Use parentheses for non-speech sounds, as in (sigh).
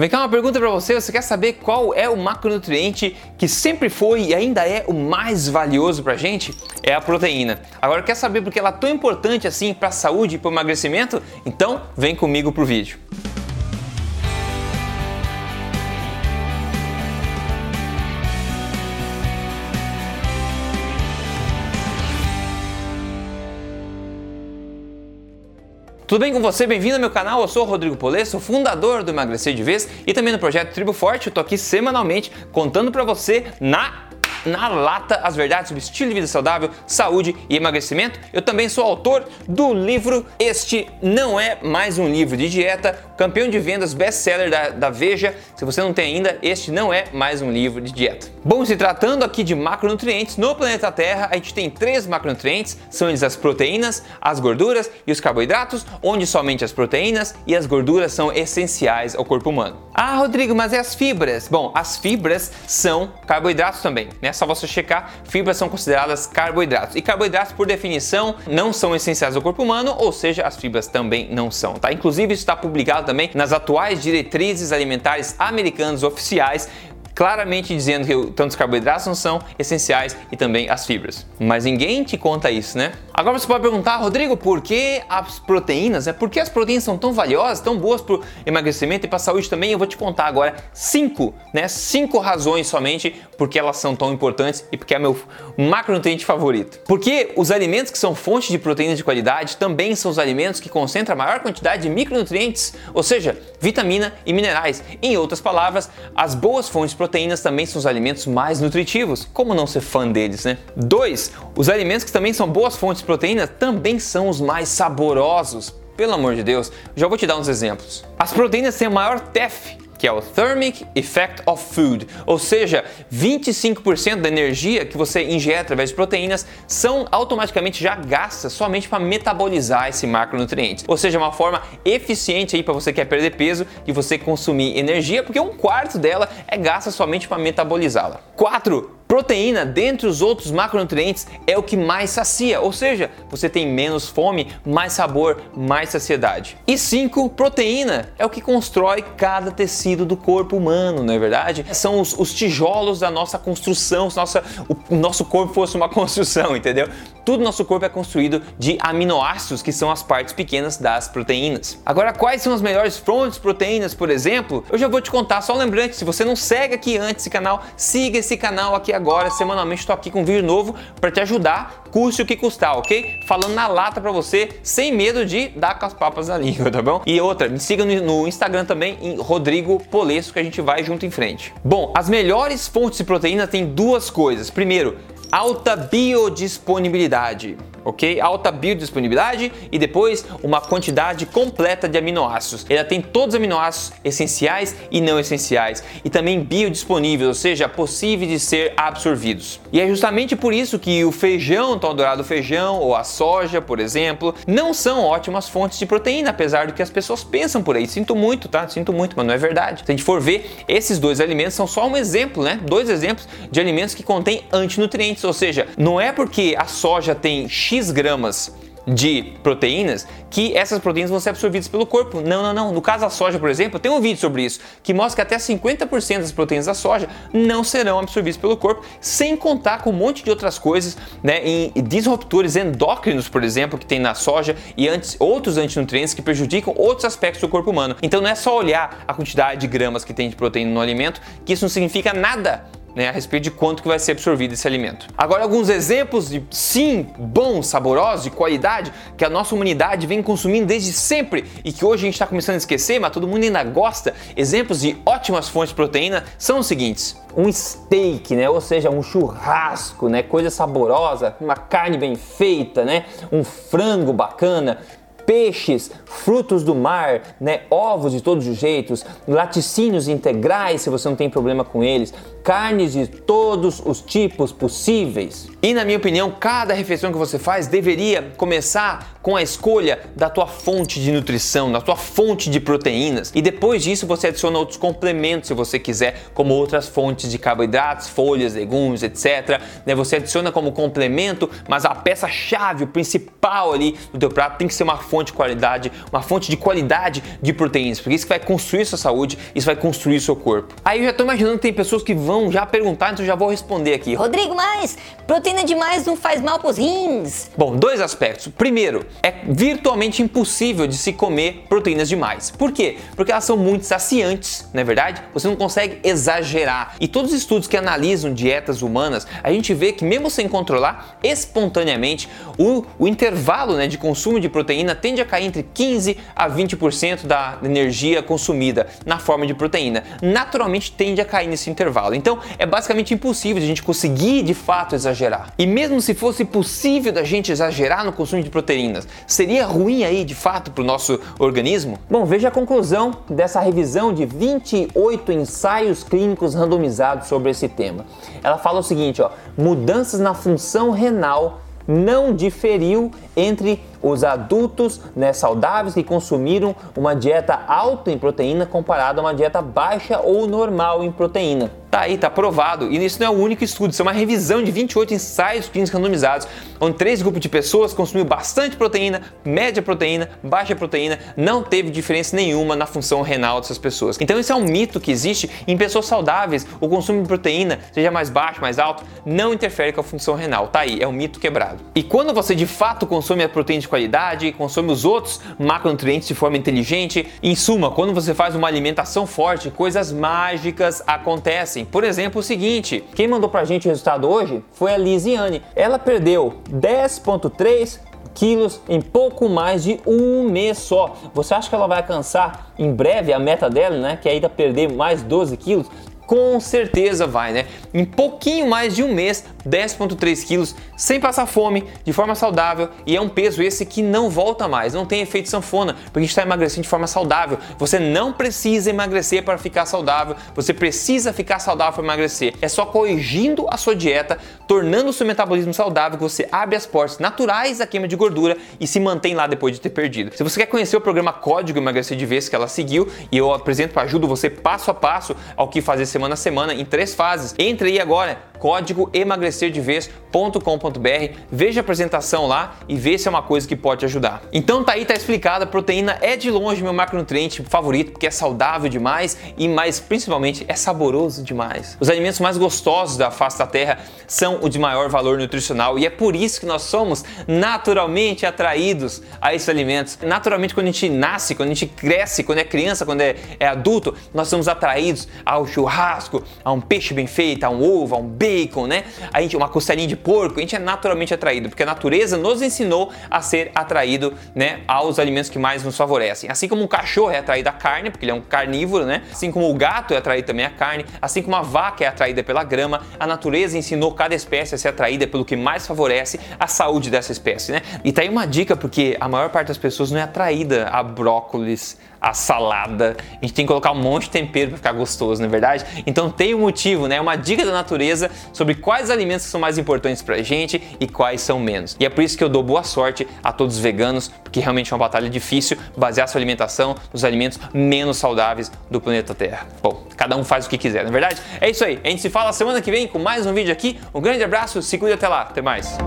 Vem cá uma pergunta para você, você quer saber qual é o macronutriente que sempre foi e ainda é o mais valioso pra gente? É a proteína. Agora quer saber por que ela é tão importante assim para a saúde e para o emagrecimento? Então, vem comigo pro vídeo. Tudo bem com você? Bem-vindo ao meu canal. Eu sou o Rodrigo Polê, sou fundador do Emagrecer de Vez e também do projeto Tribo Forte. Eu tô aqui semanalmente contando para você na na lata as verdades sobre estilo de vida saudável, saúde e emagrecimento. Eu também sou autor do livro Este Não É Mais Um Livro de Dieta, campeão de vendas best-seller da, da Veja. Se você não tem ainda, este não é mais um livro de dieta. Bom, se tratando aqui de macronutrientes, no planeta Terra a gente tem três macronutrientes, são eles as proteínas, as gorduras e os carboidratos, onde somente as proteínas e as gorduras são essenciais ao corpo humano. Ah, Rodrigo, mas e as fibras? Bom, as fibras são carboidratos também, né? É só você checar, fibras são consideradas carboidratos. E carboidratos, por definição, não são essenciais ao corpo humano, ou seja, as fibras também não são, tá? Inclusive, isso está publicado também nas atuais diretrizes alimentares americanas oficiais, claramente dizendo que tanto os carboidratos não são essenciais e também as fibras. Mas ninguém te conta isso, né? Agora você pode perguntar, Rodrigo, por que as proteínas? É por que as proteínas são tão valiosas, tão boas para emagrecimento e para saúde também? Eu vou te contar agora cinco, né? Cinco razões somente porque elas são tão importantes e porque é meu macronutriente favorito. Porque os alimentos que são fontes de proteínas de qualidade também são os alimentos que concentram a maior quantidade de micronutrientes, ou seja, vitamina e minerais. Em outras palavras, as boas fontes de proteínas também são os alimentos mais nutritivos. Como não ser fã deles, né? Dois, os alimentos que também são boas fontes proteínas também são os mais saborosos. Pelo amor de Deus, já vou te dar uns exemplos. As proteínas têm o maior TEF, que é o Thermic Effect of Food, ou seja, 25% da energia que você ingere através de proteínas são automaticamente já gastas somente para metabolizar esse macronutriente. Ou seja, uma forma eficiente aí para você que quer perder peso e você consumir energia, porque um quarto dela é gasta somente para metabolizá-la. 4. Proteína, dentre os outros macronutrientes, é o que mais sacia, ou seja, você tem menos fome, mais sabor, mais saciedade. E 5. Proteína é o que constrói cada tecido do corpo humano, não é verdade? São os, os tijolos da nossa construção, nossa, o, nosso corpo fosse uma (laughs) construção, entendeu? Tudo no nosso corpo é construído de aminoácidos, que são as partes pequenas das proteínas. Agora, quais são as melhores fontes de proteínas, por exemplo? Eu já vou te contar, só lembrando, se você não segue aqui antes esse canal, siga esse canal aqui agora, semanalmente estou aqui com um vídeo novo para te ajudar, custe o que custar, ok? Falando na lata para você, sem medo de dar com as papas na (laughs) língua, tá bom? E outra, me siga no, Instagram também, em Rodrigo Polesco, que a gente vai junto em frente. Bom, as melhores fontes de proteína têm duas coisas. Primeiro, alta biodisponibilidade ok? Alta biodisponibilidade e depois uma quantidade completa de aminoácidos. Ela tem todos os aminoácidos essenciais e não essenciais e também biodisponíveis, ou seja, possíveis de ser absorvidos. E é justamente por isso que o feijão, tão adorado feijão ou a soja, por exemplo, não são ótimas fontes de proteína, apesar do que as pessoas pensam por aí. Sinto muito, tá? Sinto muito, mas não é verdade. Se a gente for ver, esses dois alimentos são só um exemplo, né? Dois exemplos de alimentos que contêm antinutrientes, ou seja, não é porque a soja tem X gramas de proteínas que essas proteínas vão ser absorvidas pelo corpo. Não, não, não. No caso da soja, por exemplo, tem um vídeo sobre isso que mostra que até 50% das proteínas da soja não serão absorvidas pelo corpo, sem contar com um monte de outras coisas, né, em disruptores endócrinos, por exemplo, que tem na soja e antes, outros antinutrientes que prejudicam outros aspectos do corpo humano. Então não é só olhar a quantidade de gramas que tem de proteína no alimento, que isso não significa nada né, a respeito de quanto que vai ser absorvido esse alimento. Agora alguns exemplos de sim, bons, saborosos, de qualidade que a nossa humanidade vem consumindo desde sempre e que hoje a gente está começando a esquecer, mas todo mundo ainda gosta. Exemplos de ótimas fontes de proteína são os seguintes: um steak, né, ou seja, um churrasco, né, coisa saborosa, uma carne bem feita, né, um frango bacana, peixes, frutos do mar, né, ovos de todos os jeitos, laticínios integrais, se você não tem problema com eles, carnes de todos os tipos possíveis. E na minha opinião, cada refeição que você faz deveria começar com a escolha da tua fonte de nutrição, da tua fonte de proteínas. E depois disso você adiciona outros complementos se você quiser, como outras fontes de carboidratos, folhas, legumes, etc. Né? Você adiciona como complemento, mas a peça-chave, o principal ali do teu prato tem que ser uma fonte de qualidade, uma fonte de qualidade de proteínas, porque isso vai construir sua saúde, isso vai construir seu corpo. Aí eu já tô imaginando que tem pessoas que vão já perguntar, então já vou responder aqui. Rodrigo, mas proteína demais não faz mal pros rins? Bom, dois aspectos. Primeiro, é virtualmente impossível de se comer proteínas demais. Por quê? Porque elas são muito saciantes, não é verdade? Você não consegue exagerar. E todos os estudos que analisam dietas humanas, a gente vê que mesmo sem controlar, espontaneamente, o, o intervalo né, de consumo de proteína tende a cair entre 15 a 20% da energia consumida na forma de proteína. Naturalmente tende a cair nesse intervalo. Então é basicamente impossível de a gente conseguir de fato exagerar. E mesmo se fosse possível da gente exagerar no consumo de proteínas, seria ruim aí de fato para o nosso organismo? Bom, veja a conclusão dessa revisão de 28 ensaios clínicos randomizados sobre esse tema. Ela fala o seguinte, ó, mudanças na função renal não diferiu entre os adultos né, saudáveis que consumiram uma dieta alta em proteína comparada a uma dieta baixa ou normal em proteína. Tá aí, tá provado. E isso não é o único estudo, isso é uma revisão de 28 ensaios clínicos randomizados, onde três grupos de pessoas consumiu bastante proteína, média proteína, baixa proteína, não teve diferença nenhuma na função renal dessas pessoas. Então isso é um mito que existe em pessoas saudáveis. O consumo de proteína, seja mais baixo, mais alto, não interfere com a função renal. Tá aí, é um mito quebrado. E quando você de fato consome a proteína de qualidade, consome os outros macronutrientes de forma inteligente, em suma, quando você faz uma alimentação forte, coisas mágicas acontecem. Por exemplo, o seguinte, quem mandou pra gente o resultado hoje foi a Lisiane. Ela perdeu 10.3 quilos em pouco mais de um mês só. Você acha que ela vai alcançar em breve a meta dela, né? Que é ainda perder mais 12 quilos? Com certeza vai, né? Em pouquinho mais de um mês, 10,3 quilos, sem passar fome, de forma saudável, e é um peso esse que não volta mais, não tem efeito sanfona, porque a gente está emagrecendo de forma saudável. Você não precisa emagrecer para ficar saudável, você precisa ficar saudável para emagrecer. É só corrigindo a sua dieta, tornando o seu metabolismo saudável, que você abre as portas naturais da queima de gordura e se mantém lá depois de ter perdido. Se você quer conhecer o programa Código Emagrecer de Vez que ela seguiu, e eu apresento ajudo você passo a passo ao que fazer semana a semana em três fases. Entre aí agora, código emagrecerdevez.com.br, veja a apresentação lá e vê se é uma coisa que pode ajudar. Então tá aí, tá explicado, a proteína é de longe meu macronutriente favorito, porque é saudável demais e mais principalmente é saboroso demais. Os alimentos mais gostosos da face da terra são o de maior valor nutricional e é por isso que nós somos naturalmente atraídos a esses alimentos. Naturalmente quando a gente nasce, quando a gente cresce, quando é criança, quando é, é adulto, nós somos atraídos ao churrasco, a um peixe bem feito, a um ovo, a um bacon, né? A gente, uma costelinha de porco, a gente é naturalmente atraído, porque a natureza nos ensinou a ser atraído, né, aos alimentos que mais nos favorecem. Assim como um cachorro é atraído à carne, porque ele é um carnívoro, né? Assim como o gato é atraído também à carne, assim como a vaca é atraída pela grama, a natureza ensinou cada espécie a ser atraída pelo que mais favorece a saúde dessa espécie, né? E tá aí uma dica, porque a maior parte das pessoas não é atraída a brócolis, a salada. A gente tem que colocar um monte de tempero para ficar gostoso, não é verdade? Então tem um motivo, né? Uma dica da natureza sobre quais alimentos são mais importantes pra gente e quais são menos. E é por isso que eu dou boa sorte a todos os veganos, porque realmente é uma batalha difícil basear sua alimentação nos alimentos menos saudáveis do planeta Terra. Bom, cada um faz o que quiser, não é verdade? É isso aí. A gente se fala semana que vem com mais um vídeo aqui. Um grande abraço, se cuida até lá. Até mais.